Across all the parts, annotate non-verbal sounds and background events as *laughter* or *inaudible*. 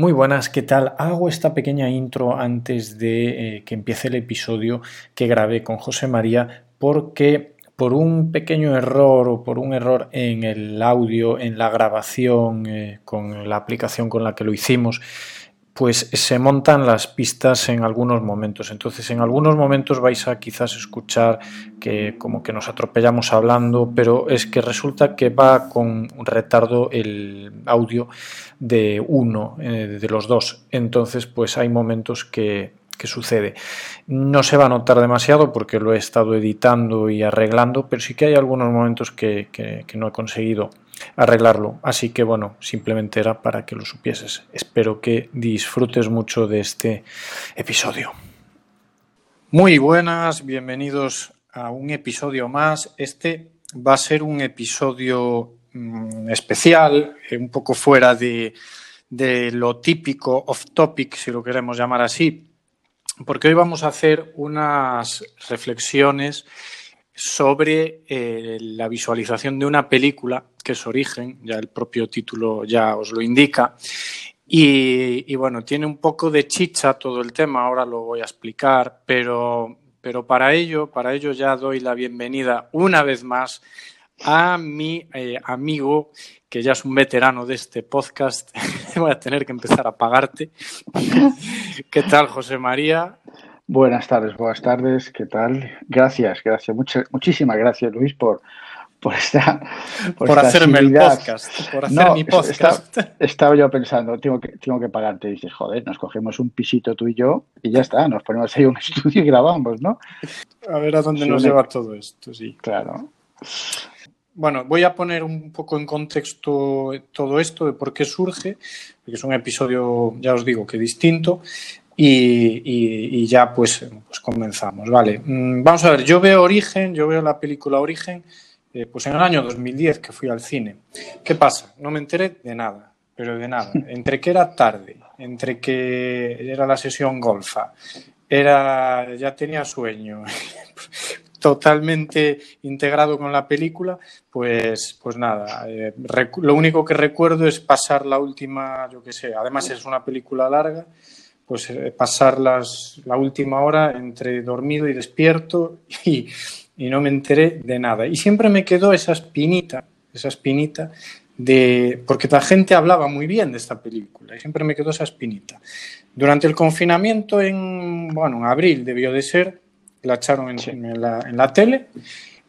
Muy buenas, ¿qué tal? Hago esta pequeña intro antes de eh, que empiece el episodio que grabé con José María porque por un pequeño error o por un error en el audio, en la grabación eh, con la aplicación con la que lo hicimos, pues se montan las pistas en algunos momentos. Entonces, en algunos momentos vais a quizás escuchar que como que nos atropellamos hablando, pero es que resulta que va con retardo el audio de uno eh, de los dos. Entonces, pues hay momentos que, que sucede. No se va a notar demasiado porque lo he estado editando y arreglando, pero sí que hay algunos momentos que, no he conseguido arreglarlo. Así que bueno, simplemente era para que lo supieses. Espero que disfrutes mucho de este episodio. Muy buenas, bienvenidos a un episodio más. Este va a ser un episodio mm, especial, eh, un poco fuera de, de lo típico off topic, si lo queremos llamar así, porque hoy vamos a hacer unas reflexiones sobre eh, la visualización de una película, que es Origen, ya el propio título ya os lo indica, y, bueno, tiene un poco de chicha todo el tema, ahora lo voy a explicar, pero, pero para ello, para ello ya doy la bienvenida una vez más a mi eh, amigo, que ya es un veterano de este podcast, *laughs* voy a tener que empezar a pagarte. *laughs* ¿Qué tal, José María? Buenas tardes, buenas tardes, ¿qué tal? Gracias, gracias, muchísimas gracias, Luis, por, por esta. Por, hacerme el podcast, por hacer mi podcast. estaba yo pensando, tengo que, tengo que pagarte. Y dices, joder, nos cogemos un pisito tú y yo y ya está, nos ponemos ahí un *laughs* estudio y grabamos, ¿no? A ver a dónde nos lleva todo esto, sí. Claro. Bueno, voy a poner un poco en contexto todo esto de por qué surge, porque es un episodio, ya os digo, que distinto. Y, ya pues, pues, comenzamos. Vale, mm, vamos a ver, yo veo Origen, yo veo la película Origen, eh, pues en el año 2010 que fui al cine. ¿Qué pasa? No me enteré de nada, pero de nada. *laughs* Entre que era tarde, entre que era la sesión golfa, era, ya tenía sueño, *laughs* totalmente integrado con la película, pues, pues nada, eh, lo único que recuerdo es pasar la última, yo qué sé, además es una película larga, pues eh, pasar las, la última hora entre dormido y despierto *laughs* y, y, no me enteré de nada. Y siempre me quedó esa espinita, esa espinita de, porque la gente hablaba muy bien de esta película y siempre me quedó esa espinita. Durante el confinamiento en, bueno, en abril debió de ser, la echaron en, la, en la, tele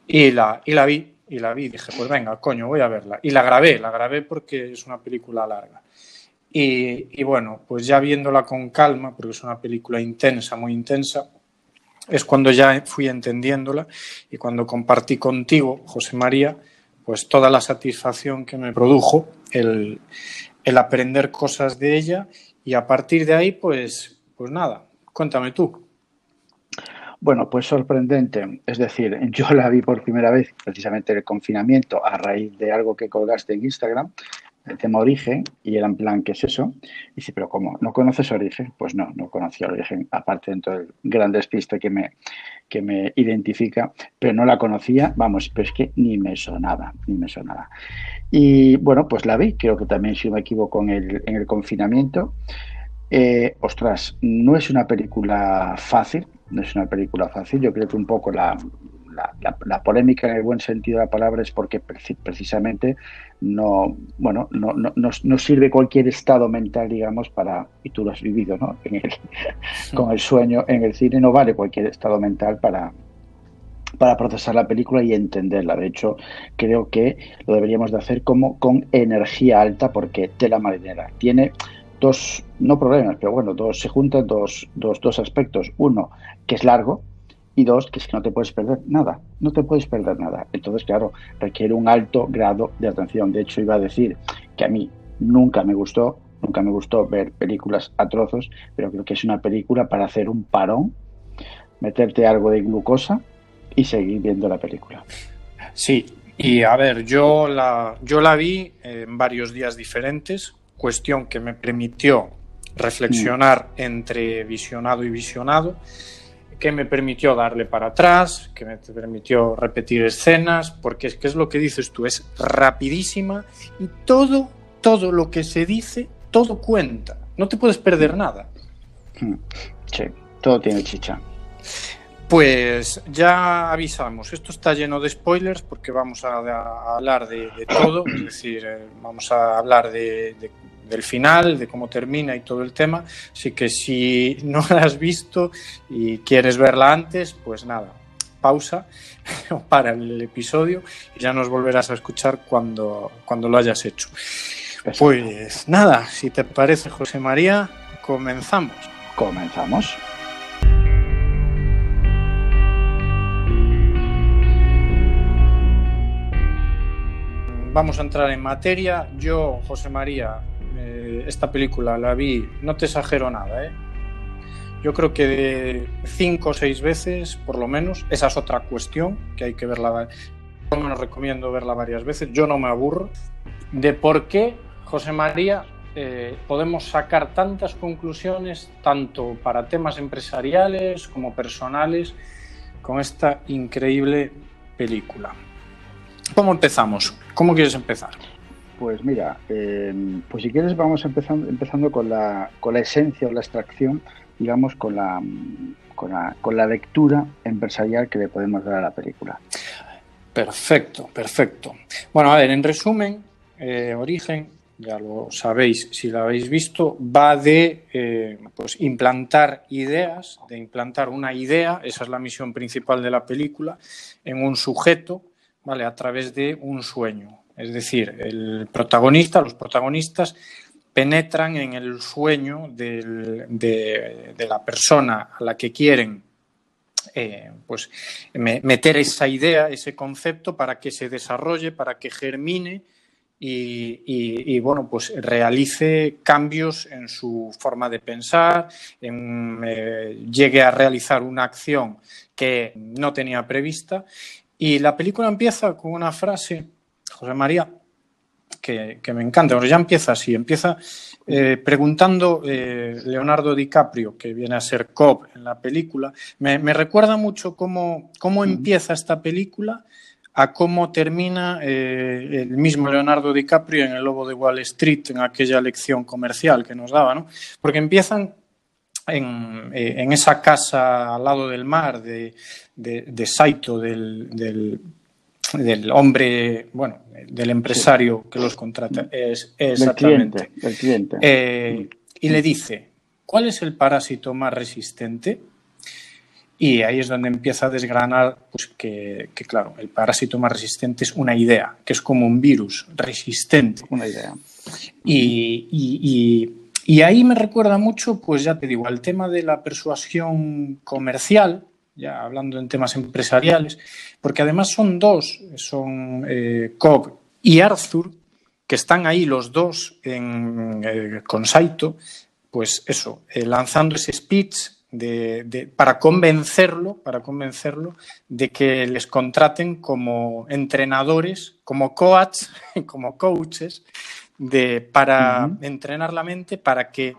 y la, y la vi. Y la vi, dije, pues venga, coño, voy a verla. Y la grabé, la grabé porque es una película larga. Y, bueno, pues ya viéndola con calma, porque es una película intensa, muy intensa, es cuando ya fui entendiéndola y cuando compartí contigo, José María, pues toda la satisfacción que me produjo el, el aprender cosas de ella y a partir de ahí, pues, pues nada, cuéntame tú. Bueno, pues sorprendente. Es decir, *laughs* yo la vi por primera vez precisamente en el confinamiento a raíz de algo que colgaste en Instagram, el tema origen, y era en plan, ¿qué es eso? Y dice, pero ¿cómo? ¿No conoces origen? Pues no, no conocía origen, aparte dentro del gran despiste que me, que me identifica, pero no la conocía, vamos, pero es que ni me sonaba, ni me sonaba. Y bueno, pues la vi, creo que también, si me equivoco, en el, en el confinamiento. Eh, ostras, no es una película fácil, no es una película fácil. Yo creo que un poco la, la, polémica en el buen sentido de la palabra es porque precisamente no, bueno, no, no, no, sirve cualquier estado mental, digamos, para, y tú lo has vivido, ¿no? con el sueño en el cine, no vale cualquier estado mental para, para procesar la película y entenderla. De hecho, creo que lo deberíamos de hacer como con energía alta porque tela marinera. Tiene dos, no problemas, pero bueno, dos, se juntan dos, dos, dos aspectos. Uno, que es largo, y dos, que es que no te puedes perder nada, no te puedes perder nada. Entonces, claro, requiere un alto grado de atención. De hecho, iba a decir que a mí nunca me gustó, nunca me gustó ver películas a trozos, pero creo que es una película para hacer un parón, meterte algo de glucosa y seguir viendo la película. Sí, y a ver, yo la, yo la vi en varios días diferentes, cuestión que me permitió reflexionar mm. entre visionado y visionado, que me permitió darle para atrás, que me permitió repetir escenas, porque es que es lo que dices tú, es rapidísima y todo, todo lo que se dice todo cuenta, no te puedes perder nada. Hmm. Sí, todo tiene chicha. Pues ya avisamos, esto está lleno de spoilers porque vamos a, hablar de, todo, es decir, eh, vamos a hablar de, del final, de cómo termina y todo el tema, así que si no la has visto y quieres verla antes, pues nada, pausa *laughs* para el episodio y ya nos volverás a escuchar cuando, cuando lo hayas hecho. Pues nada, si te parece José María, comenzamos. Comenzamos. vamos a entrar en materia. Yo, José María, esta película la vi, no te exagero nada, ¿eh? Yo creo que de cinco o seis veces, por lo menos, esa es otra cuestión que hay que verla. Yo me recomiendo verla varias veces. Yo no me aburro de por qué, José María, eh, podemos sacar tantas conclusiones, tanto para temas empresariales como personales, con esta increíble película. ¿Cómo empezamos? ¿Cómo quieres empezar? Pues mira, eh, pues si quieres vamos empezando, empezando con, la, con la esencia o la extracción, digamos, con la, con la, lectura empresarial que le podemos dar a la película. Perfecto, perfecto. Bueno, a ver, en resumen, eh, Origen, ya lo sabéis si lo habéis visto, va de eh, pues implantar ideas, de implantar una idea, esa es la misión principal de la película, en un sujeto ¿vale? A través de un sueño. Es decir, el protagonista, los protagonistas penetran en el sueño de, la persona a la que quieren eh, pues, meter esa idea, ese concepto para que se desarrolle, para que germine y, bueno, pues realice cambios en su forma de pensar, eh, llegue a realizar una acción que no tenía prevista. Y la película empieza con una frase, José María, que, me encanta. ya empieza así, empieza eh, preguntando eh, Leonardo DiCaprio, que viene a ser Cobb en la película. Me, recuerda mucho cómo, cómo empieza esta película a cómo termina eh, el mismo Leonardo DiCaprio en El Lobo de Wall Street, en aquella lección comercial que nos daba, ¿no? Porque empiezan en, en, esa casa al lado del mar de, de, Saito, del, del, hombre, bueno, del empresario que los contrata. Es, exactamente. El cliente. Eh, y le dice, ¿cuál es el parásito más resistente? Y ahí es donde empieza a desgranar pues, que, claro, el parásito más resistente es una idea, que es como un virus resistente. Una idea. Y, y, ahí me recuerda mucho, pues ya te digo, al tema de la persuasión comercial, ya hablando en temas empresariales, porque además son dos, son eh, Cobb y Arthur, que están ahí los dos en, eh, con Saito, pues eso, eh, lanzando ese speech de, para convencerlo, para convencerlo de que les contraten como entrenadores, como coaches, *laughs* como coaches, de, para entrenar la mente, para que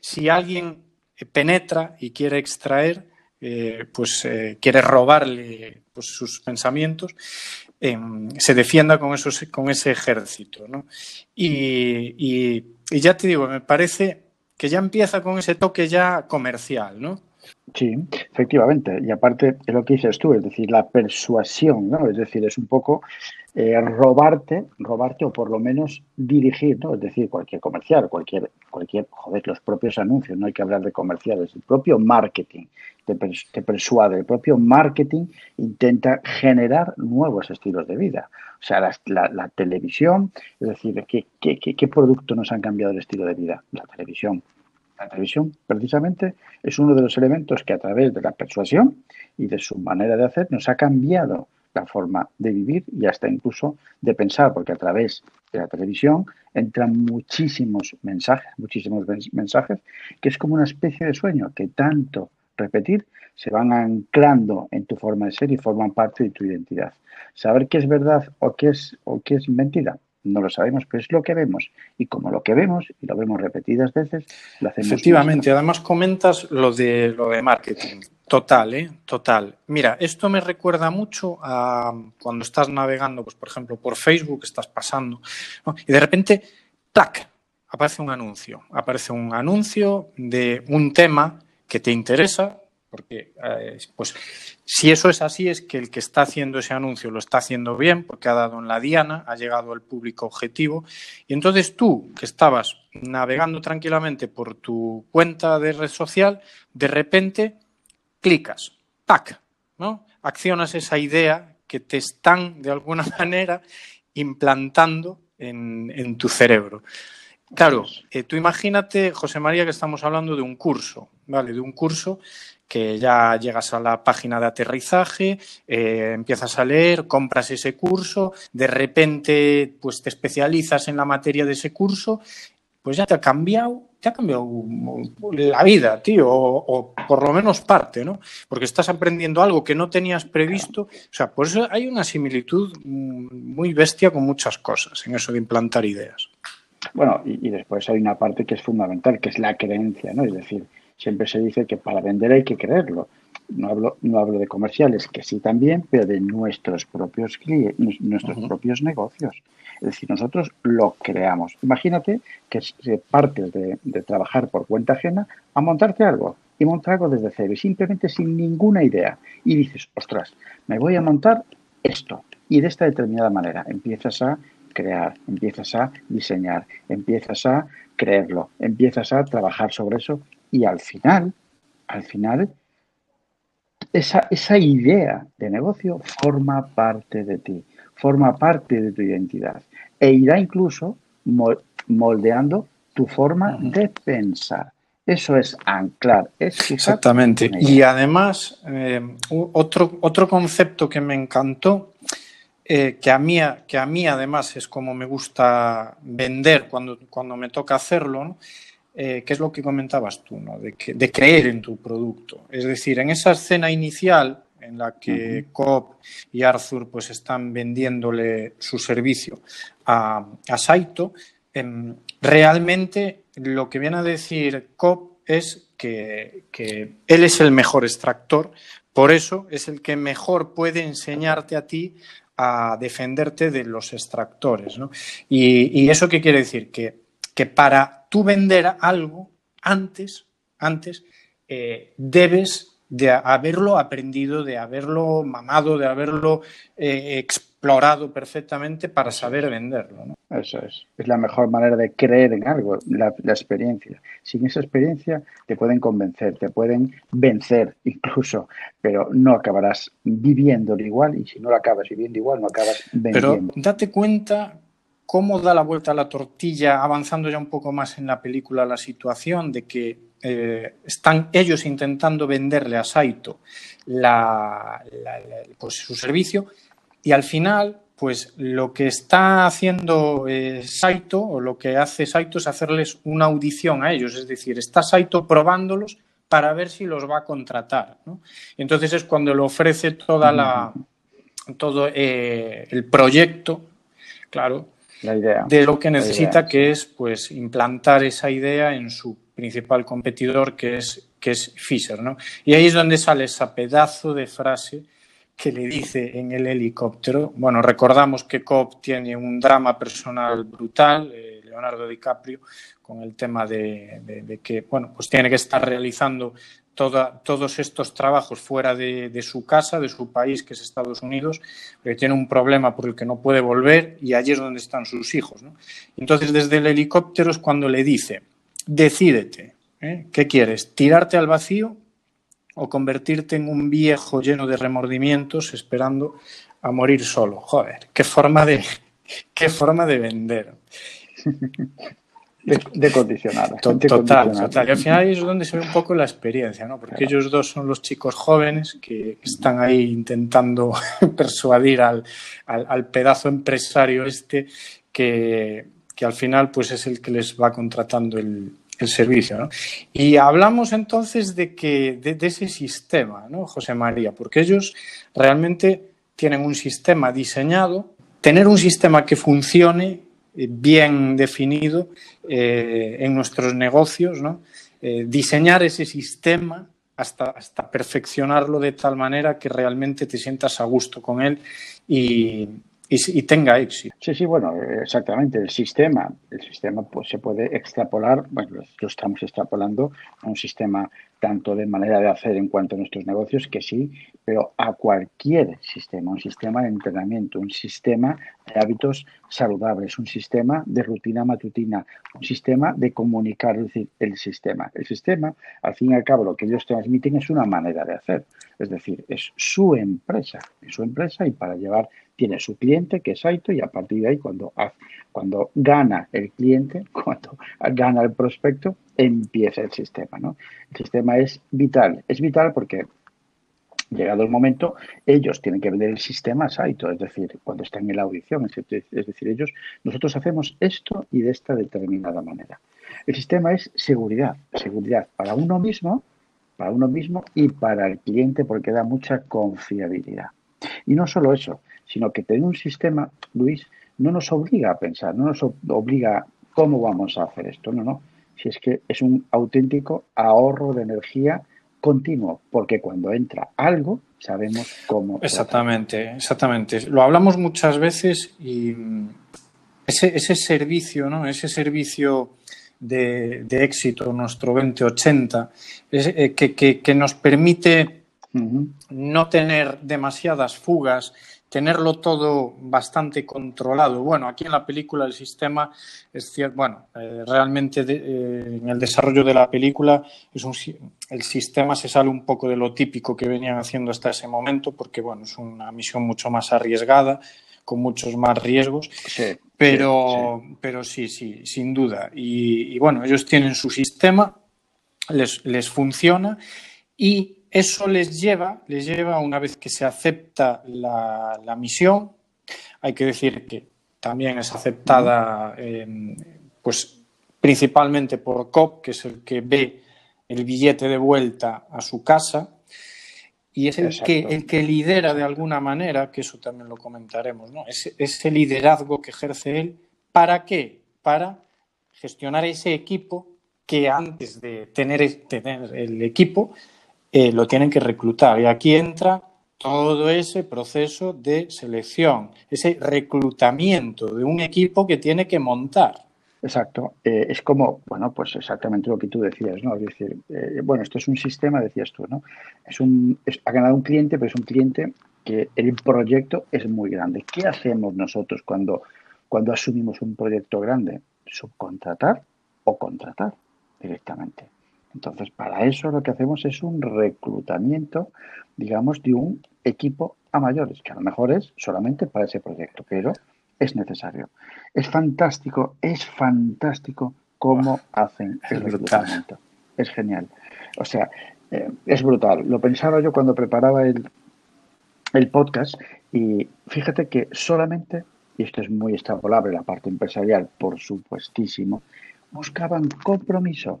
si alguien penetra y quiere extraer, eh, pues eh, quiere robarle pues, sus pensamientos, em, se defienda con, esos, con ese ejército. ¿no? Y, ya te digo, me parece que ya empieza con ese toque ya comercial, ¿no? Sí, efectivamente. Y aparte es lo que dices tú, es decir, la persuasión, ¿no? Es decir, es un poco eh, robarte, robarte o por lo menos dirigir, ¿no? Es decir, cualquier comercial, cualquier, cualquier, joder, los propios anuncios, no hay que hablar de comerciales, el propio marketing te, persuade, el propio marketing intenta generar nuevos estilos de vida. O sea, la, televisión, es decir, ¿qué, ¿qué, qué, producto nos han cambiado el estilo de vida? La televisión. La televisión, precisamente, es uno de los elementos que a través de la persuasión y de su manera de hacer nos ha cambiado la forma de vivir y hasta incluso de pensar, porque a través de la televisión entran muchísimos mensajes, muchísimos mensajes, que es como una especie de sueño que tanto repetir se van anclando en tu forma de ser y forman parte de tu identidad. Saber qué es verdad o qué es, o qué es mentira, no lo sabemos, pero es lo que vemos. Y como lo que vemos, y lo vemos repetidas veces, lo hacemos. Efectivamente, además comentas lo de, lo de marketing. Total, ¿eh? Total. Mira, esto me recuerda mucho a cuando estás navegando, pues por ejemplo, por Facebook, estás pasando, y de repente, ¡tac! aparece un anuncio. Aparece un anuncio de un tema que te interesa, porque eh, pues si eso es así es que el que está haciendo ese anuncio lo está haciendo bien porque ha dado en la diana, ha llegado al público objetivo y entonces tú que estabas navegando tranquilamente por tu cuenta de red social, de repente clicas, ¡pac! ¿no? Accionas esa idea que te están de alguna *laughs* manera implantando en, tu cerebro. Claro, eh, tú imagínate, José María, que estamos hablando de un curso, ¿vale? De un curso que ya llegas a la página de aterrizaje, eh, empiezas a leer, compras ese curso, de repente pues te especializas en la materia de ese curso, pues ya te ha cambiado, te ha cambiado la vida, tío, o, por lo menos parte, ¿no? Porque estás aprendiendo algo que no tenías previsto. O sea, por eso hay una similitud muy bestia con muchas cosas en eso de implantar ideas. Bueno, y, y después hay una parte que es fundamental, que es la creencia, ¿no? Es decir, Siempre se dice que para vender hay que creerlo. No hablo, no hablo de comerciales, que sí también, pero de nuestros propios clientes, nuestros propios negocios. Es decir, nosotros lo creamos. Imagínate que partes de, trabajar por cuenta ajena a montarte algo y montar algo desde cero y simplemente sin ninguna idea. Y dices, ostras, me voy a montar esto y de esta determinada manera. Empiezas a crear, empiezas a diseñar, empiezas a creerlo, empiezas a trabajar sobre eso y al final, al final, esa idea de negocio forma parte de ti, forma parte de tu identidad e irá incluso moldeando tu forma de pensar. Eso es anclar. Es Exactamente. Y además, eh, otro, otro concepto que me encantó, eh, que, a mí, que a mí además es como me gusta vender cuando, cuando me toca hacerlo, ¿no? eh, que es lo que comentabas tú, ¿no? de, que, de, creer en tu producto. Es decir, en esa escena inicial en la que Cobb y Arthur pues, están vendiéndole su servicio a, a Saito, eh, realmente lo que viene a decir Cobb es que, que, él es el mejor extractor, por eso es el que mejor puede enseñarte a ti a defenderte de los extractores. ¿no? Y, y, eso qué quiere decir? Que, que para tú vender algo antes, antes eh, debes de haberlo aprendido, de haberlo mamado, de haberlo eh, explorado perfectamente para saber venderlo. ¿no? Eso es. Es la mejor manera de creer en algo, la, la, experiencia. Sin esa experiencia te pueden convencer, te pueden vencer incluso, pero no acabarás viviéndolo igual y si no lo acabas viviendo igual, no acabas vendiendo. Pero date cuenta cómo da la vuelta a la tortilla, avanzando ya un poco más en la película la situación de que eh, están ellos intentando venderle a Saito la, pues su servicio y al final pues lo que está haciendo eh, Saito o lo que hace Saito es hacerles una audición a ellos, es decir, está Saito probándolos para ver si los va a contratar. ¿no? Entonces es cuando le ofrece toda la, todo eh, el proyecto, claro, la idea. de lo que necesita, idea, que es pues implantar esa idea en su principal competidor, que es, que es Fisher. ¿no? Y ahí es donde sale esa pedazo de frase que le dice en el helicóptero. Bueno, recordamos que Cobb tiene un drama personal brutal, eh, Leonardo DiCaprio, con el tema de, de, de, que, bueno, pues tiene que estar realizando toda, todos estos trabajos fuera de, su casa, de su país, que es Estados Unidos, porque tiene un problema por el que no puede volver y allí es donde están sus hijos. Entonces, desde el helicóptero es cuando le dice, decídete, ¿eh? ¿qué quieres? ¿Tirarte al vacío o convertirte en un viejo lleno de remordimientos esperando a morir solo? Joder, qué forma de, *laughs* qué forma de vender. De, de condicionar. Total, total. Y al final es donde se ve un poco la experiencia, ¿no? Porque claro. ellos dos son los chicos jóvenes que están ahí intentando *laughs* persuadir al, al, al, pedazo empresario este que, que, al final pues es el que les va contratando el, el servicio, ¿no? Y hablamos entonces de que de, de ese sistema, ¿no, José María? Porque ellos realmente tienen un sistema diseñado, tener un sistema que funcione bien definido eh, en nuestros negocios, ¿no? Eh, diseñar ese sistema hasta, hasta, perfeccionarlo de tal manera que realmente te sientas a gusto con él y, y, tenga éxito. Sí, sí, bueno, exactamente. El sistema, el sistema pues se puede extrapolar, bueno, lo estamos extrapolando a un sistema tanto de manera de hacer en cuanto a nuestros negocios, que sí, pero a cualquier sistema, un sistema de entrenamiento, un sistema de hábitos saludables, un sistema de rutina matutina, un sistema de comunicar el, sistema. El sistema, al fin y al cabo, lo que ellos transmiten es una manera de hacer, es decir, es su empresa, es su empresa y para llevar tiene su cliente, que es Saito, y a partir de ahí, cuando, cuando gana el cliente, *laughs* cuando gana el prospecto, empieza el sistema. ¿no? El sistema es vital. Es vital porque, llegado el momento, ellos tienen que vender el sistema Saito, es decir, cuando están en la audición, es decir, ellos, nosotros hacemos esto y de esta determinada manera. El sistema es seguridad, seguridad para uno mismo, para uno mismo y para el cliente porque da mucha confiabilidad. Y no solo eso, sino que tener un sistema, Luis, no nos obliga a pensar, no nos obliga cómo vamos a hacer esto, no, no. Si es que es un auténtico ahorro de energía continuo, porque cuando entra algo, sabemos cómo. Exactamente, exactamente. Lo hablamos muchas veces y ese, ese servicio, ¿no? Ese servicio de, éxito, nuestro 2080, eh, que, que, nos permite no tener demasiadas fugas tenerlo todo bastante controlado. Bueno, aquí en la película el sistema es cierto, bueno, eh, realmente eh, en el desarrollo de la película es un, el sistema se sale un poco de lo típico que venían haciendo hasta ese momento, porque bueno, es una misión mucho más arriesgada, con muchos más riesgos, pero, sí, pero sí, sí, sin duda. Y, y, bueno, ellos tienen su sistema, les, les funciona y eso les lleva, les lleva, una vez que se acepta la, misión, hay que decir que también es aceptada em, pues principalmente por COP, que es el que ve el billete de vuelta a su casa, y es el que, el que lidera de alguna manera, que eso también lo comentaremos, ¿no? ese, ese liderazgo que ejerce él, ¿para qué? Para gestionar ese equipo que antes de tener, tener el equipo eh, lo tienen que reclutar. Y aquí entra todo ese proceso de selección, ese reclutamiento de un equipo que tiene que montar. Exacto. Eh, es como, bueno, pues exactamente lo que tú decías, ¿no? Es decir, eh, bueno, esto es un sistema, decías tú, ¿no? Es un, ha ganado un cliente, pero es un cliente que el proyecto es muy grande. ¿Qué hacemos nosotros cuando, cuando asumimos un proyecto grande? Subcontratar o contratar directamente. Entonces, para eso lo que hacemos es un reclutamiento, digamos, de un equipo a mayores, que a lo mejor es solamente para ese proyecto, pero es necesario. Es fantástico, es fantástico cómo hacen el reclutamiento. Es genial. O sea, eh, es brutal. Lo pensaba yo cuando preparaba el, el podcast y fíjate que solamente, y esto es muy extrapolable, la parte empresarial, por supuestísimo, buscaban compromiso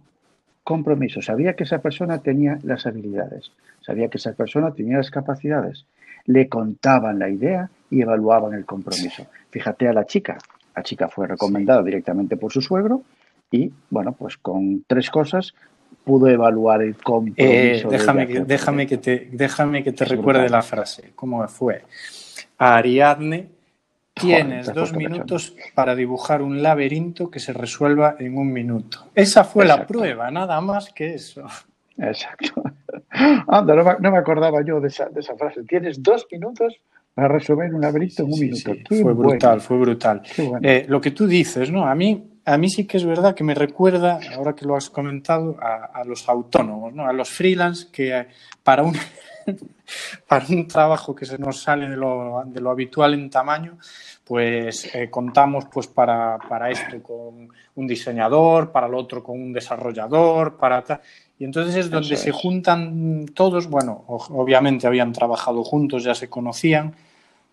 compromiso. Sabía que esa persona tenía las habilidades, sabía que esa persona tenía las capacidades. Le contaban la idea y evaluaban el compromiso. Fíjate a la chica. La chica fue recomendada directamente por su suegro y, bueno, pues con tres cosas pudo evaluar el compromiso. Eh, déjame, que, déjame, que te, déjame que te recuerde la frase. ¿Cómo fue? Ariadne Tienes dos minutos para dibujar un laberinto que se resuelva en un minuto. Esa fue la prueba, nada más que eso. Exacto. *laughs* Anda, no, me, acordaba yo de esa, frase. Tienes dos minutos para resolver un laberinto en un minuto. fue brutal, fue brutal. Eh, lo que tú dices, ¿no? A mí, a mí sí que es verdad que me recuerda, ahora que lo has comentado, a, los autónomos, ¿no? A los freelance que eh, para un *laughs* *laughs* para un trabajo que se nos sale de lo, de lo habitual en tamaño, pues eh, contamos pues para, para, esto con un diseñador, para el otro con un desarrollador, para y entonces es donde se juntan todos, bueno, obviamente habían trabajado juntos, ya se conocían,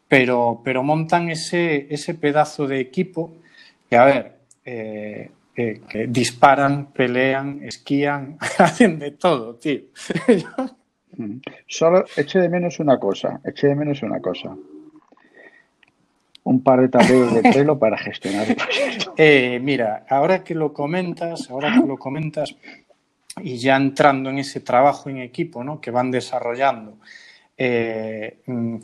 pero, pero montan ese, ese pedazo de equipo que, a ver, eh, que disparan, pelean, esquían, *laughs* hacen de todo, tío. *laughs* Solo eché de menos una cosa, eché de menos una cosa. Un par de tableros de *laughs* pelo para gestionar el eh, mira, ahora que lo comentas, ahora que lo comentas, y ya entrando en ese trabajo en equipo ¿no? que van desarrollando, eh, mm,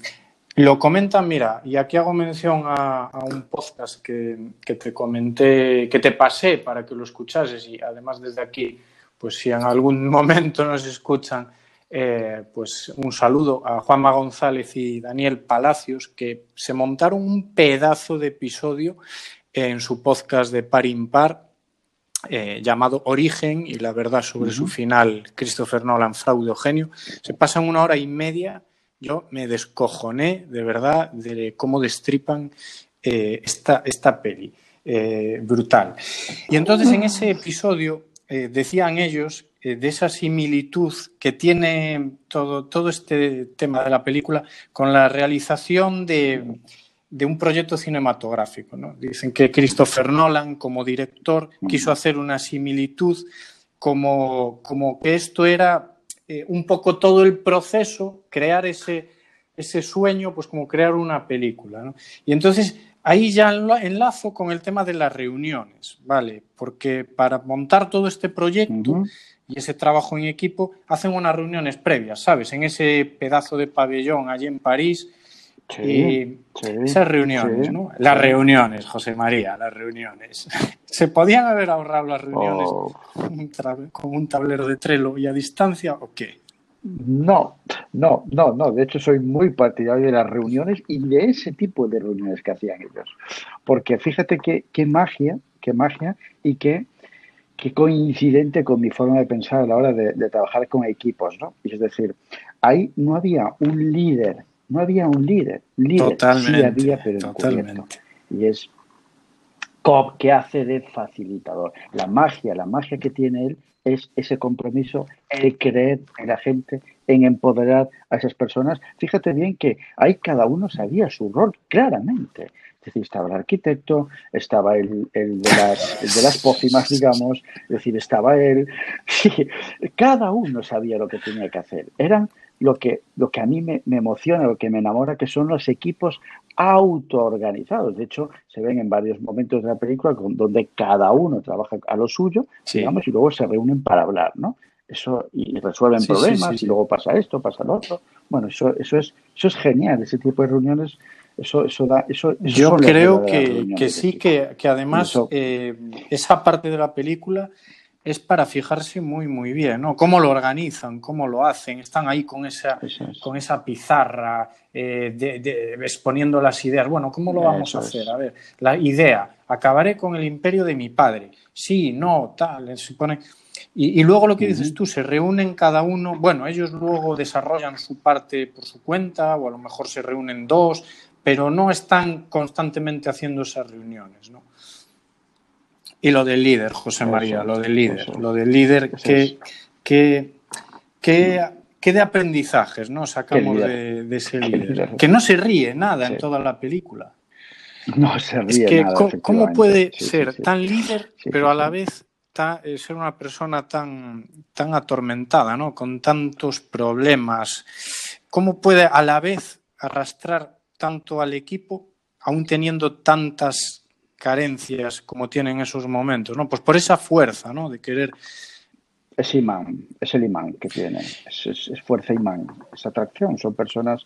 Lo comentan, mira, y aquí hago mención a, a un podcast que, que, te comenté, que te pasé para que lo escuchases y además desde aquí, pues si en algún momento nos escuchan, eh, pues un saludo a Juanma González y Daniel Palacios, que se montaron un pedazo de episodio en su podcast de Par Impar eh, llamado Origen y la verdad sobre uh -huh. su final, Christopher Nolan, fraude o genio. Se pasan una hora y media yo me descojoné de verdad de cómo destripan eh, esta, esta peli. Eh, brutal. Y entonces en ese episodio decían ellos de esa similitud que tiene todo, todo este tema de la película con la realización de, de un proyecto cinematográfico. ¿no? Dicen que Christopher Nolan, como director, quiso hacer una similitud como, como que esto era eh, un poco todo el proceso, crear ese, ese sueño, pues como crear una película. ¿no? Y entonces ahí ya enlazo con el tema de las reuniones, ¿vale? Porque para montar todo este proyecto uh -huh. Y ese trabajo en equipo, hacen unas reuniones previas, ¿sabes? En ese pedazo de pabellón allí en París. Sí, y sí, esas reuniones, sí, ¿no? Las reuniones, José María, las reuniones. *laughs* ¿Se podían haber ahorrado las reuniones oh. con un tablero de Trello y a distancia o qué? No, no, no, no. De hecho, soy muy partidario de las reuniones y de ese tipo de reuniones que hacían ellos. Porque fíjate qué, qué magia, qué magia y qué, qué coincidente con mi forma de pensar a la hora de, de trabajar con equipos, ¿no? Es decir, ahí no había un líder no había un líder. líder totalmente, sí había, pero totalmente. Y es Cobb que hace de facilitador. La magia, la magia que tiene él es ese compromiso, el creer en la gente, en empoderar a esas personas. Fíjate bien que ahí cada uno sabía su rol claramente. Es decir, estaba el arquitecto, estaba el, el, de, las, el de las pócimas, digamos, es decir, estaba él. Cada uno sabía lo que tenía que hacer. Eran lo que, lo que a mí me, me, emociona, lo que me enamora, que son los equipos autoorganizados. De hecho, se ven en varios momentos de la película con, donde cada uno trabaja a lo suyo, sí. digamos, y luego se reúnen para hablar, ¿no? Eso, y resuelven sí, problemas, sí, y luego pasa esto, pasa lo otro. Bueno, eso, eso, es, eso es genial, ese tipo de reuniones. Eso, eso da, eso, Yo creo que, que sí, que, que además eh, esa parte de la película es para fijarse muy, muy bien, ¿no? Cómo lo organizan, cómo lo hacen, están ahí con esa, es. con esa pizarra, eh, de, de, exponiendo las ideas. Bueno, ¿cómo lo vamos Eso a hacer? Es. A ver, la idea, acabaré con el imperio de mi padre. Sí, no, tal, se pone... Y, y luego lo que dices tú, se reúnen cada uno, bueno, ellos luego desarrollan su parte por su cuenta, o a lo mejor se reúnen dos, pero no están constantemente haciendo esas reuniones, ¿no? Y lo del líder, José María, eso, lo del líder, eso. lo del líder, que, que, que, que, de aprendizajes ¿no? sacamos de, de, ese líder. Que no se ríe nada sí. en toda la película. No se ríe es que, nada, ¿cómo puede sí, ser sí, tan líder, pero a la vez ta, eh, ser una persona tan, tan atormentada, ¿no? con tantos problemas? ¿Cómo puede a la vez arrastrar tanto al equipo, aún teniendo tantas carencias como tiene en esos momentos, ¿no? Pues por esa fuerza, ¿no? De querer. Es imán, es el imán que tiene, es, fuerza imán, es atracción. Son personas,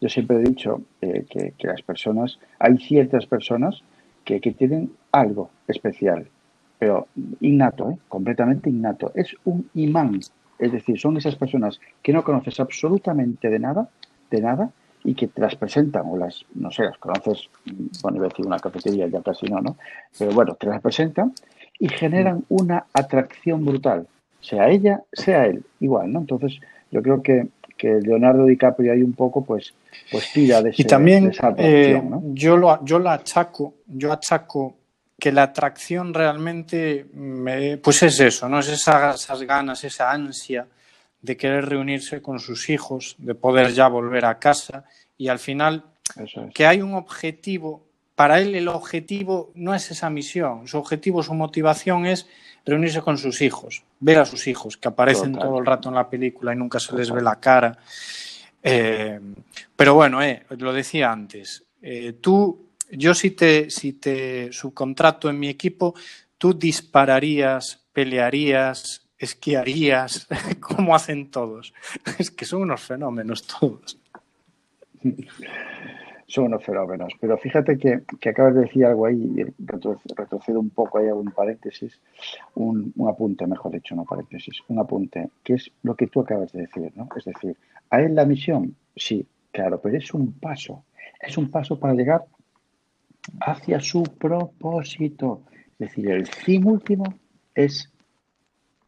yo siempre he dicho eh, que, que, las personas, hay ciertas personas que, que tienen algo especial, pero innato, ¿eh? completamente innato. Es un imán, es decir, son esas personas que no conoces absolutamente de nada, de nada, y que te las presentan o las, no sé, las conoces, bueno, iba a decir una cafetería, ya casi no, ¿no? Pero bueno, te las presentan y generan una atracción brutal, sea ella, sea él, igual, ¿no? Entonces, yo creo que, que Leonardo DiCaprio ahí un poco, pues, pues tira de, ese, y también, de esa atracción, eh, ¿no? Yo lo, yo la achaco, yo achaco que la atracción realmente, me, pues es eso, ¿no? Es esa, esas ganas, esa ansia, de querer reunirse con sus hijos, de poder ya volver a casa y al final es. que hay un objetivo. Para él el objetivo no es esa misión, su objetivo, su motivación es reunirse con sus hijos, ver a sus hijos que aparecen Total. todo el rato en la película y nunca se les ve la cara. Eh, pero bueno, eh, lo decía antes, eh, tú, yo si te, si te subcontrato en mi equipo, tú dispararías, pelearías, esquiarías, *laughs* como hacen todos. *laughs* Es que son unos fenómenos todos. Son unos fenómenos. Pero fíjate que, acabas de decir algo ahí, y retrocedo un poco ahí a un paréntesis, un, apunte, mejor dicho, no paréntesis, un apunte, que es lo que tú acabas de decir, ¿no? Es decir, ¿a él la misión? Sí, claro, pero es un paso. Es un paso para llegar hacia su propósito. Es decir, el fin último es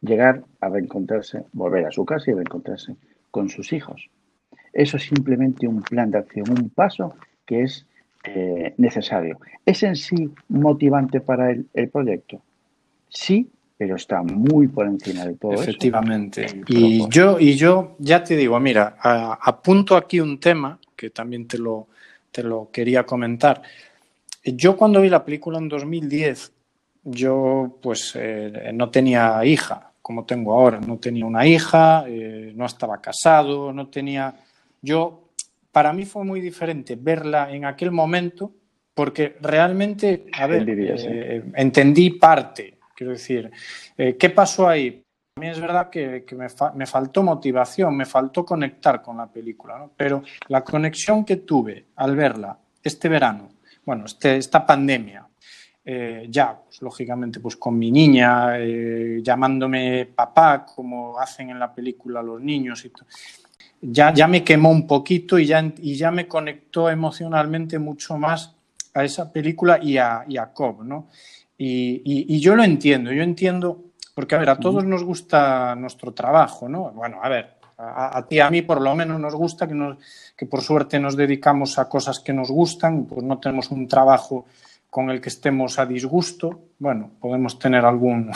llegar a reencontrarse, volver a su casa y reencontrarse con sus hijos. Eso es simplemente un plan de acción, un paso que es eh, necesario. ¿Es en sí motivante para el, proyecto? Sí, pero está muy por encima de todo Efectivamente. y yo, y yo ya te digo, mira, apunto aquí un tema que también te lo, te lo quería comentar. Yo cuando vi la película en 2010, yo pues eh, no tenía hija, como tengo ahora, no tenía una hija, eh, no estaba casado, no tenía... Yo, para mí fue muy diferente verla en aquel momento porque realmente, a ver, eh, entendí parte, quiero decir, ¿qué pasó ahí? A mí es verdad que, me, faltó motivación, me faltó conectar con la película, pero la conexión que tuve al verla este verano, bueno, este, esta pandemia, eh, ya, pues, lógicamente, pues con mi niña, eh, llamándome papá, como hacen en la película los niños y Ya, ya me quemó un poquito y ya, y ya me conectó emocionalmente mucho más a esa película y a, y a Cobb, ¿no? Y, y, yo lo entiendo, yo entiendo, porque a ver, a todos nos gusta nuestro trabajo, ¿no? Bueno, a ver, a, ti, a mí por lo menos nos gusta que, nos, que por suerte nos dedicamos a cosas que nos gustan, pues no tenemos un trabajo con el que estemos a disgusto. Bueno, podemos tener algún,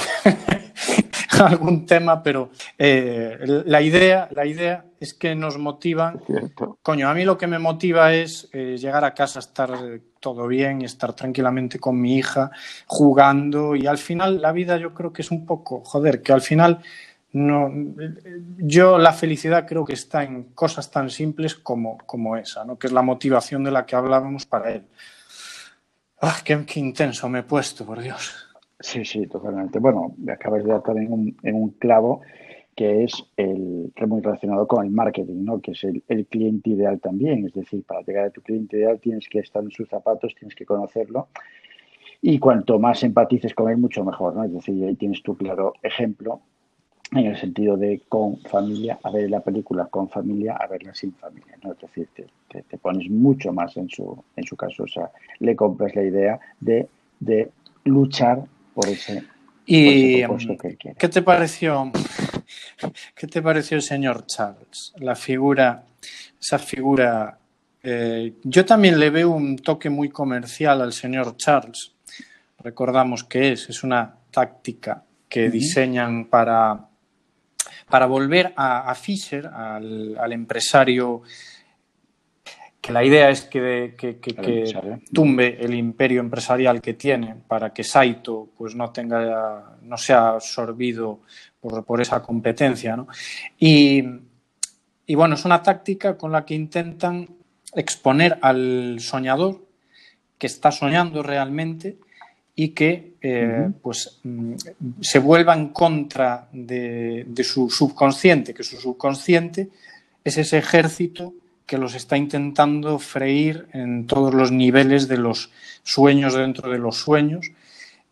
*laughs* algún tema, pero eh, la, idea, la idea es que nos motivan. Coño, a mí lo que me motiva es eh, llegar a casa, estar todo bien y estar tranquilamente con mi hija, jugando. Y al final la vida yo creo que es un poco, joder, que al final no, yo la felicidad creo que está en cosas tan simples como, como esa, ¿no? que es la motivación de la que hablábamos para él. Ah, qué, intenso me he puesto, por Dios. Sí, sí, totalmente. Bueno, acabas de dar también un, en un clavo que es el muy relacionado con el marketing, ¿no? que es el, cliente ideal también. Es decir, para llegar a tu cliente ideal tienes que estar en sus zapatos, tienes que conocerlo. Y cuanto más empatices con él, mucho mejor. ¿no? Es decir, ahí tienes tu claro ejemplo en el sentido de con familia, a ver la película con familia, a verla sin familia, ¿no? Es decir, te, te, pones mucho más en su, en su caso, o sea, le compras la idea de, de luchar por ese, y, que quiere. ¿Qué te pareció? *laughs* ¿Qué te pareció el señor Charles? La figura, esa figura. Eh, yo también le veo un toque muy comercial al señor Charles. Recordamos que es, es una táctica que diseñan para para volver a, Fisher, al, empresario que la idea es que, tumbe el imperio empresarial que tiene para que Saito pues no tenga no sea absorbido por, esa competencia y, bueno es una táctica con la que intentan exponer al soñador que está soñando realmente y que eh, pues, mm, se vuelva en contra de, su subconsciente, que su subconsciente es ese ejército que los está intentando freír en todos los niveles de los sueños dentro de los sueños.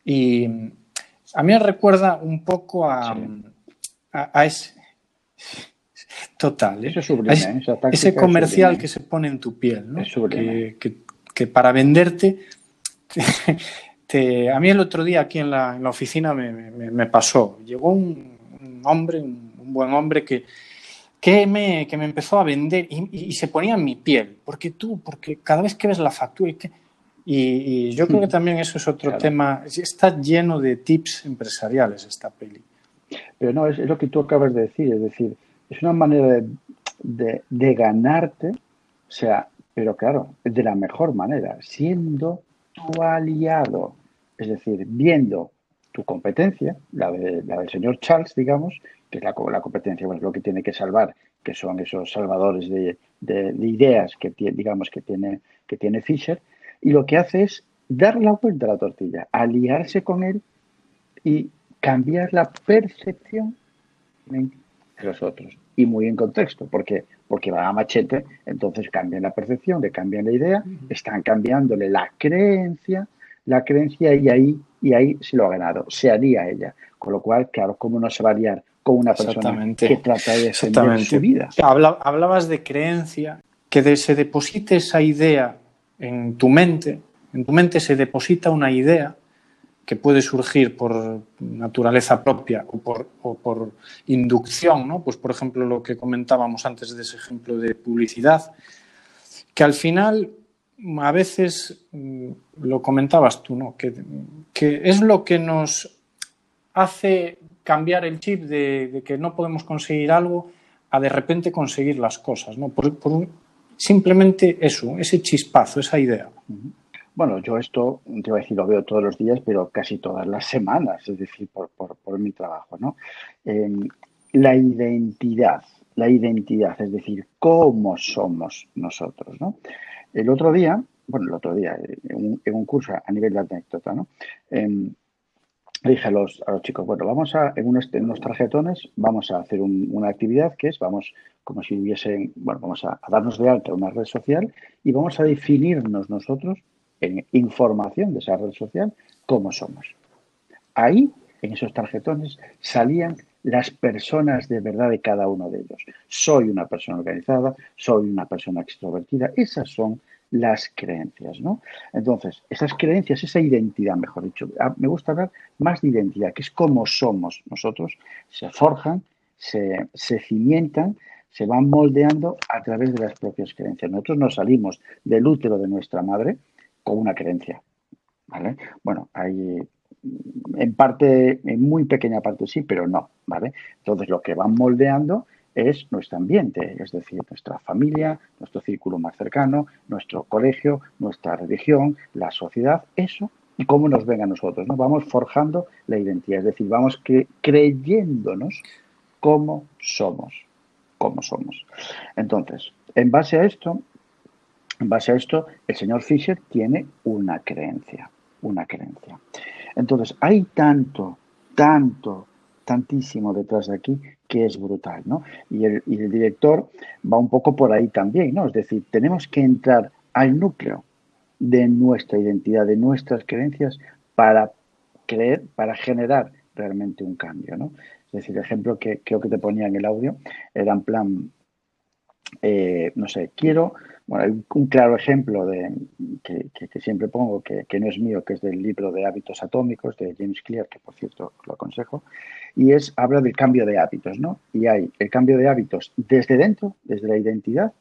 Y a mí me recuerda un poco a, a, ese... *laughs* Total, ¿eh? ¿eh? ese, comercial que se pone en tu piel, ¿no? que, que para venderte *laughs* a mí el otro día aquí en la, oficina me, pasó. Llegó un, hombre, un, buen hombre que, que, me, que me empezó a vender y, se ponía en mi piel. Porque tú, porque cada vez que ves la factura y, y, yo creo que hmm. también eso es otro tema. Está lleno de tips empresariales esta peli. Pero no, es, lo que tú acabas de decir. Es decir, es una manera de, de ganarte, o sea, pero claro, de la mejor manera, siendo tu aliado. Es decir, viendo tu competencia, la, del señor Charles, digamos, que es la, competencia, pues lo que tiene que salvar, que son esos salvadores de, ideas que digamos que tiene, que tiene Fisher, y lo que hace es dar la vuelta a la tortilla, aliarse con él y cambiar la percepción de los otros. Y muy en contexto, porque porque va a machete, entonces cambian la percepción, le cambian la idea, están cambiándole la creencia, la creencia y ahí, y ahí se lo ha ganado, se haría ella. Con lo cual, claro, ¿cómo no se va a liar con una persona que trata de defender su vida? hablabas de creencia, que se deposite esa idea en tu mente, en tu mente se deposita una idea que puede surgir por naturaleza propia o por, por, inducción, ¿no? Pues por ejemplo lo que comentábamos antes de ese ejemplo de publicidad, que al final a veces mm, lo comentabas tú, ¿no? Que, que es lo que nos hace cambiar el chip de, que no podemos conseguir algo a de repente conseguir las cosas, ¿no? Por, simplemente eso, ese chispazo, esa idea. Bueno, yo esto, te voy a decir, lo veo todos los días, pero casi todas las semanas, es decir, por, mi trabajo, ¿no? Em, la identidad, la identidad, es decir, cómo somos nosotros, ¿no? El otro día, bueno, el otro día, en un, curso a nivel de anécdota, ¿no? Em, dije a los, a los chicos, bueno, vamos a, en unos, unos tarjetones, vamos a hacer una actividad que es, vamos, como si hubiesen, bueno, vamos a darnos de alta una red social y vamos a definirnos nosotros en información de esa red social cómo somos. Ahí, en esos tarjetones, salían las personas de verdad de cada uno de ellos. Soy una persona organizada, soy una persona extrovertida. Esas son las creencias, ¿no? Entonces, esas creencias, esa identidad, mejor dicho, ah, me gusta hablar más de identidad, que es cómo somos nosotros, se forjan, se, se cimientan, se van moldeando a través de las propias creencias. Nosotros no salimos del útero de nuestra madre, con una creencia. ¿vale? Bueno, hay en parte, en muy pequeña parte sí, pero no, ¿vale? Entonces lo que van moldeando es nuestro ambiente, es decir, nuestra familia, nuestro círculo más cercano, nuestro colegio, nuestra religión, la sociedad, eso y cómo nos ven a nosotros, ¿no? Vamos forjando la identidad, es decir, vamos creyéndonos cómo somos, cómo somos. Entonces, en base a esto, en base a esto, el señor Fisher tiene una creencia, una creencia. Entonces, hay tanto, tanto, tantísimo detrás de aquí que es brutal, ¿no? Y el, director va un poco por ahí también, ¿no? Es decir, tenemos que entrar al núcleo de nuestra identidad, de nuestras creencias para creer, para generar realmente un cambio, ¿no? Es decir, el ejemplo que creo que te ponía en el audio era en plan, eh, no sé, quiero bueno, hay un claro ejemplo de, que, siempre pongo, que, no es mío, que es del libro de hábitos atómicos de James Clear, que por cierto lo aconsejo, y es, habla del cambio de hábitos, ¿no? Y hay el cambio de hábitos desde dentro, desde la identidad,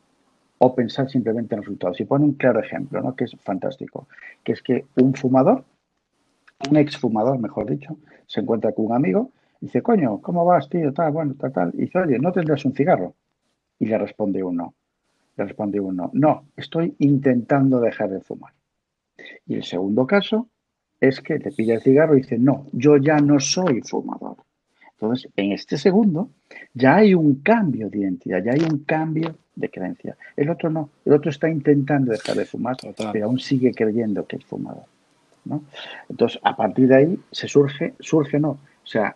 o pensar simplemente en resultados. Y pone un claro ejemplo, ¿no? Que es fantástico, que es que un fumador, un exfumador, mejor dicho, se encuentra con un amigo y dice, coño, ¿cómo vas, tío? Tal, bueno, tal, tal. Y dice, oye, ¿no tendrás un cigarro? Y le responde uno, le responde uno, no, estoy intentando dejar de fumar. Y el segundo caso es que te pilla el cigarro y dice, no, yo ya no soy fumador. Entonces, en este segundo ya hay un cambio de identidad, ya hay un cambio de creencia. El otro no, el otro está intentando dejar de fumar, pero aún sigue creyendo que es fumador. ¿no? Entonces, a partir de ahí se surge, surge no. O sea,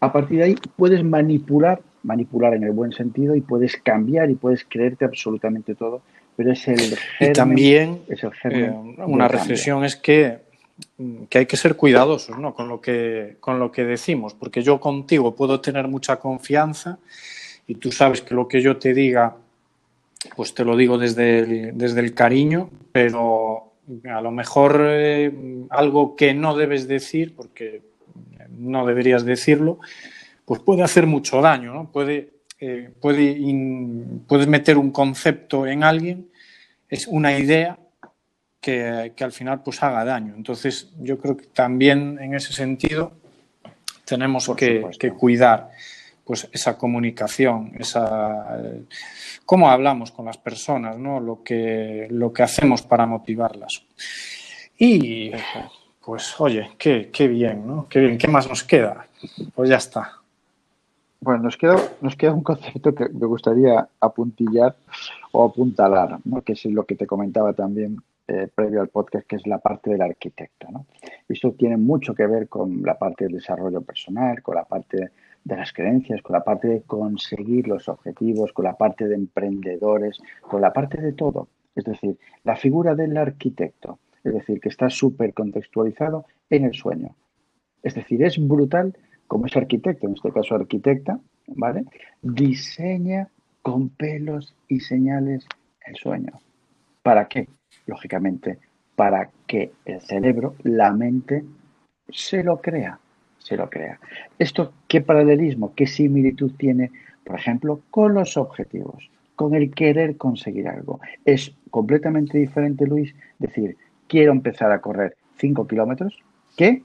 a partir de ahí puedes manipular manipular en el buen sentido y puedes cambiar y puedes creerte absolutamente todo, pero es el germen, y también es el eh, una reflexión es que, que hay que ser cuidadosos ¿no? con, lo que, con lo que decimos, porque yo contigo puedo tener mucha confianza y tú sabes que lo que yo te diga, pues te lo digo desde el, desde el cariño, pero a lo mejor eh, algo que no debes decir, porque no deberías decirlo, pues puede hacer mucho daño, ¿no? Puede, eh, puede puedes meter un concepto en alguien, es una idea que, al final pues haga daño. Entonces yo creo que también en ese sentido tenemos que, cuidar pues esa comunicación, esa cómo hablamos con las personas, ¿no? Lo que, lo que hacemos para motivarlas. Y pues oye, qué, qué bien, ¿no? Qué bien, ¿qué más nos queda? Pues ya está. Bueno, nos queda, nos queda un concepto que me gustaría apuntillar o apuntalar, ¿no? que es lo que te comentaba también eh, previo al podcast, que es la parte del arquitecto. ¿no? Esto tiene mucho que ver con la parte del desarrollo personal, con la parte de las creencias, con la parte de conseguir los objetivos, con la parte de emprendedores, con la parte de todo. Es decir, la figura del arquitecto, es decir, que está súper contextualizado en el sueño. Es decir, es brutal como es arquitecto, en este caso arquitecta, ¿vale? Diseña con pelos y señales el sueño. ¿Para qué? Lógicamente, para que el cerebro, la mente, se lo crea, se lo crea. ¿Esto qué paralelismo, qué similitud tiene, por ejemplo, con los objetivos, con el querer conseguir algo? Es completamente diferente, Luis, decir, quiero empezar a correr 5 kilómetros, que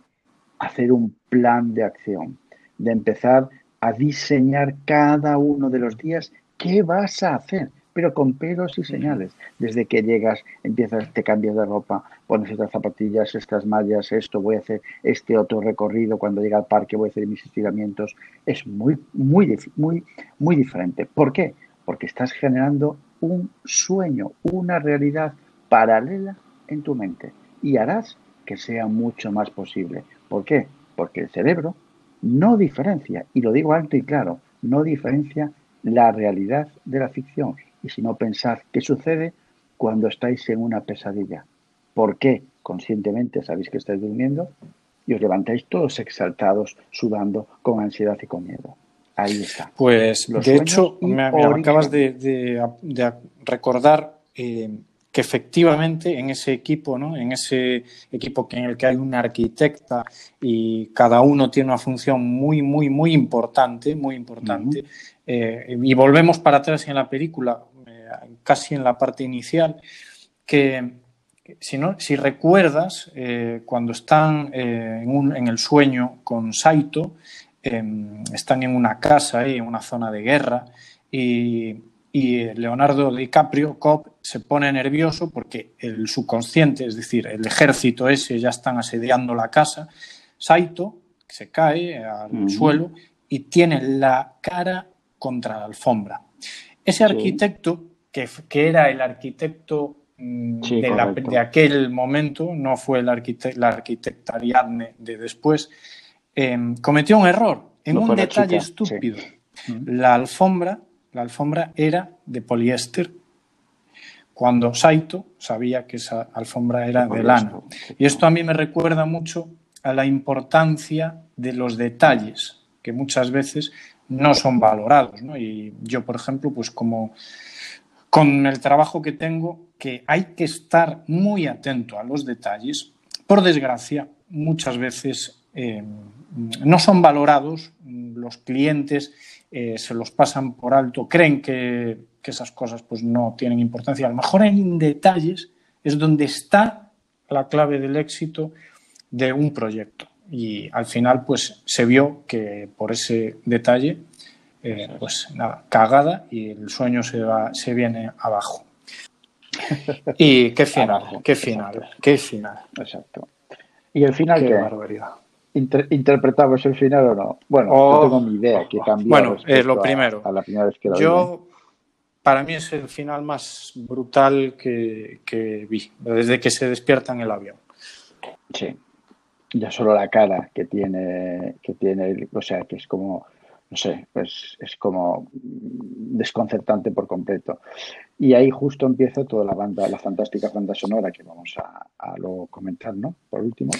hacer un plan de acción, de empezar a diseñar cada uno de los días qué vas a hacer, pero con pelos y señales. Desde que llegas, empiezas, te cambias de ropa, pones estas zapatillas, estas mallas, esto, voy a hacer este otro recorrido, cuando llega al parque voy a hacer mis estiramientos. Es muy, muy, muy, muy diferente. ¿Por qué? Porque estás generando un sueño, una realidad paralela en tu mente y harás que sea mucho más posible. ¿Por qué? Porque el cerebro no diferencia, y lo digo alto y claro, no diferencia la realidad de la ficción. Y si no, pensad qué sucede cuando estáis en una pesadilla. ¿Por qué? Conscientemente sabéis que estáis durmiendo y os levantáis todos exaltados, sudando, con ansiedad y con miedo. Ahí está. Pues, de hecho, me, acabas de, recordar eh, que efectivamente en ese equipo, ¿no? en ese equipo en el que hay una arquitecta y cada uno tiene una función muy, muy, muy importante, muy importante, eh, y volvemos para atrás en la película, eh, casi en la parte inicial, que si, no, si recuerdas, eh, cuando están en, en, el sueño con Saito, em, están en una casa, en una zona de guerra, y y Leonardo DiCaprio, Cobb, se pone nervioso porque el subconsciente, es decir, el ejército ese ya están asediando la casa. Saito se cae al suelo y tiene la cara contra la alfombra. Ese arquitecto, que, que, era el arquitecto mm, de, aquel momento, no fue el arquitecto, la arquitecta Ariadne de después, em, cometió un error en un detalle estúpido. La alfombra la alfombra era de poliéster, cuando Saito sabía que esa alfombra era de lana. Y esto a mí me recuerda mucho a la importancia de los detalles, que muchas veces no son valorados. Y yo, por ejemplo, pues como con el trabajo que tengo, que hay que estar muy atento a los detalles, por desgracia, muchas veces eh, no son valorados los clientes eh, se los pasan por alto, creen que, esas cosas pues no tienen importancia. A lo mejor en detalles es donde está la clave del éxito de un proyecto. Y al final pues se vio que por ese detalle eh, pues nada, cagada y el sueño se, va, se viene abajo. Y qué *laughs* final, qué final, qué final. Exacto. Y el final, qué, barbaridad interpretamos el final o no? Bueno, no oh, tengo ni idea que cambió. Bueno, es lo primero. A, la primera vez que la Yo, para mí es el final más brutal que, que, vi, desde que se despierta en el avión. Sí. Ya solo la cara que tiene, que tiene, o sea, que es como, no sé, pues es como desconcertante por completo. Y ahí justo empieza toda la banda, la fantástica banda sonora que vamos a, a luego comentar, ¿no? Por último.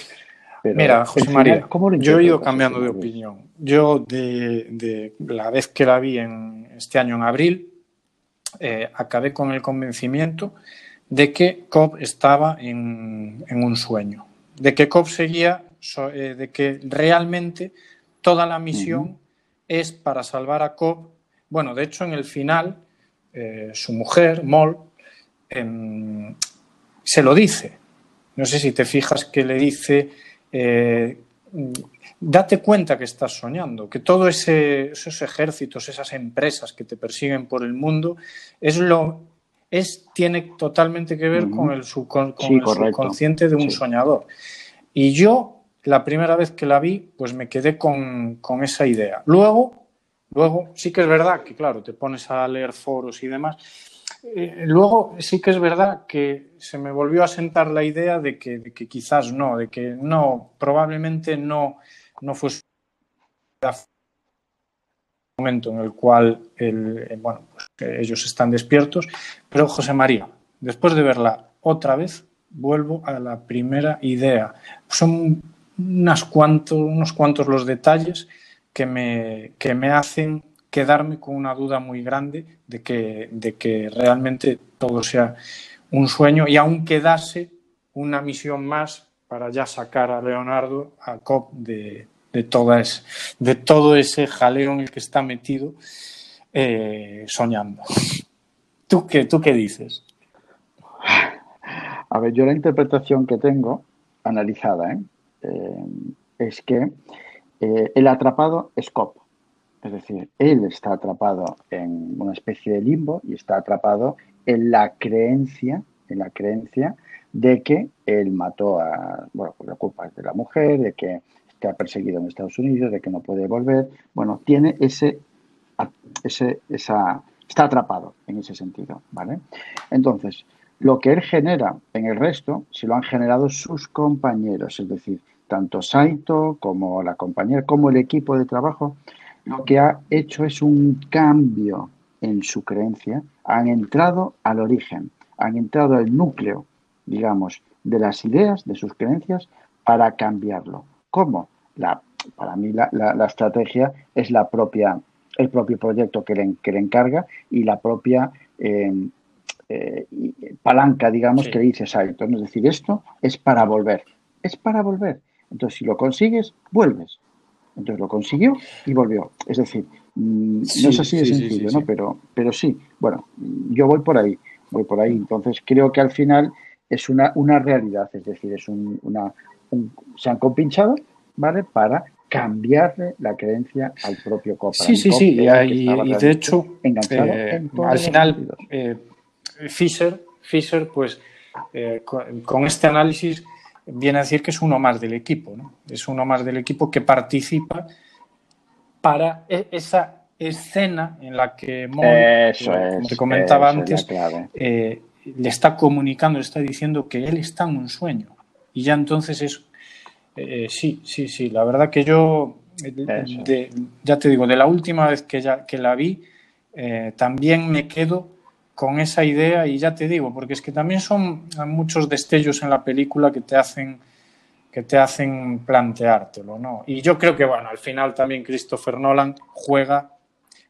Mira, José María, yo he ido cambiando de opinión. Yo, de, la vez que la vi en, este año en abril, eh, acabé con el convencimiento de que Cobb estaba en, un sueño, de que Cobb seguía, eh, de que realmente toda la misión es para salvar a Cobb. Bueno, de hecho, en el final, eh, su mujer, Moll, em, se lo dice. No sé si te fijas que le dice eh, date cuenta que estás soñando, que todos esos ejércitos, esas empresas que te persiguen por el mundo, es lo es, tiene totalmente que ver con el, subconsciente de un soñador. Y yo, la primera vez que la vi, pues me quedé con, con esa idea. Luego, luego, sí que es verdad que, claro, te pones a leer foros y demás, eh, luego sí que es verdad que se me volvió a sentar la idea de que, quizás no, de que no, probablemente no, no fue momento en el cual el, bueno, pues, ellos están despiertos, pero José María, después de verla otra vez, vuelvo a la primera idea. Son unas cuantos, unos cuantos los detalles que me, que me hacen quedarme con una duda muy grande de que, de que realmente todo sea un sueño y aún quedase una misión más para ya sacar a Leonardo a COP de, de, de todo ese jaleo en el que está metido eh, soñando. *laughs* ¿Tú qué, ¿Tú qué dices? A ver, yo la interpretación que tengo, analizada, ¿eh? Eh, es que el atrapado es COP. Es decir, él está atrapado en una especie de limbo y está atrapado en la creencia, en la creencia de que él mató a, bueno, por la culpa de la mujer, de que está perseguido en Estados Unidos, de que no puede volver. Bueno, tiene ese, ese, esa, está atrapado en ese sentido, ¿vale? Entonces, lo que él genera en el resto, si lo han generado sus compañeros, es decir, tanto Saito como la compañera, como el equipo de trabajo, lo que ha hecho es un cambio en su creencia, han entrado al origen, han entrado al núcleo, digamos, de las ideas, de sus creencias, para cambiarlo. ¿Cómo? La, para mí la, estrategia es la propia, el propio proyecto que le, que le encarga y la propia eh, eh, palanca, digamos, que le dice Saito. Es decir, esto es para volver, es para volver. Entonces, si lo consigues, vuelves. Entonces lo consiguió y volvió. Es decir, mm, no es así de sencillo, ¿no? Pero, pero sí, bueno, yo voy por ahí, voy por ahí. Entonces creo que al final es una, una realidad, es decir, es una, se han compinchado, ¿vale? Para cambiarle la creencia al propio Copa. Sí, sí, sí, y, de hecho, eh, al final, eh, Fisher, Fisher, pues eh, con, este análisis viene a decir que es uno más del equipo, ¿no? Es uno más del equipo que participa para e, esa escena en la que Mon, como te comentaba antes, eh, le está comunicando, le está diciendo que él está en un sueño. Y ya entonces es. Eh, sí, sí, sí. La verdad que yo, ya te digo, de la última vez que, ya, que la vi, eh, también me quedo con esa idea y ya te digo, porque es que también son muchos destellos en la película que te hacen que te hacen planteártelo, ¿no? Y yo creo que bueno, al final también Christopher Nolan juega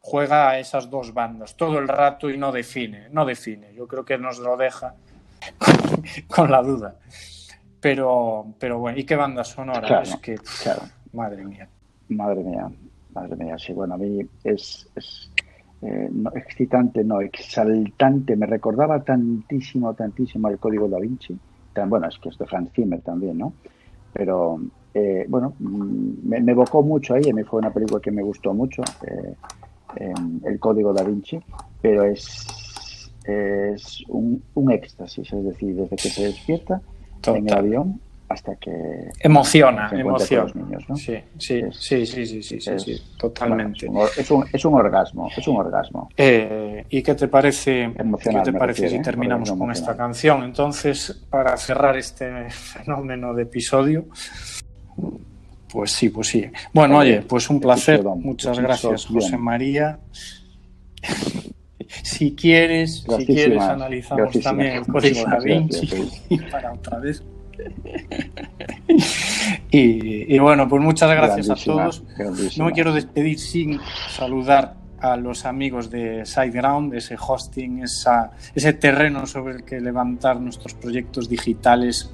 juega a esas dos bandas todo el rato y no define, no define. Yo creo que nos lo deja *laughs* con, la duda. Pero, pero bueno, ¿y qué banda sonora? es que, madre mía. Madre mía, madre mía. Sí, bueno, a mí es eh, no, excitante, no, exaltante. Me recordaba tantísimo, tantísimo el código da Vinci. Tan, bueno, es que es de Hans Zimmer también, ¿no? Pero, eh, bueno, mm, me, evocó mucho ahí. A mí fue una película que me gustó mucho, eh, el código da Vinci, pero es, es un, un éxtasis, es decir, desde que se despierta en el avión hasta que emociona, emociona. sí, sí, sí, sí, sí, sí, totalmente. es, un, es, un, orgasmo, es un orgasmo. Eh, ¿Y qué te parece, ¿qué te parece si terminamos con esta canción? Entonces, para cerrar este fenómeno de episodio, pues sí, pues sí. Bueno, oye, pues un placer. Muchas gracias, José María. si quieres, si quieres, analizamos también el código da Vinci *laughs* para otra vez. Y, bueno, pues muchas gracias a todos. No me quiero despedir sin saludar a los amigos de SiteGround, ese hosting, esa, ese terreno sobre el que levantar nuestros proyectos digitales.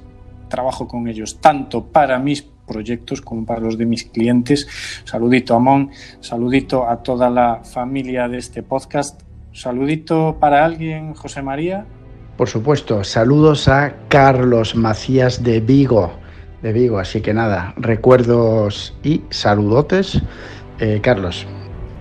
Trabajo con ellos tanto para mis proyectos como para los de mis clientes. Saludito a Mon, saludito a toda la familia de este podcast. Saludito para alguien, José María. Por supuesto, saludos a Carlos Macías de Vigo, de Vigo, así que nada, recuerdos y saludotes, eh, Carlos.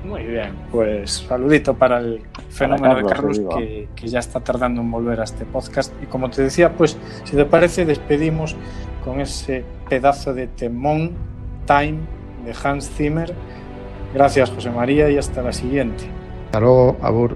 Muy bien, pues saludito para el fenómeno de Carlos que, que, ya está tardando en volver a este podcast. Y como te decía, pues si te parece, despedimos con ese pedazo de temón Time de Hans Zimmer. Gracias, José María, y hasta la siguiente. Hasta luego, Abur.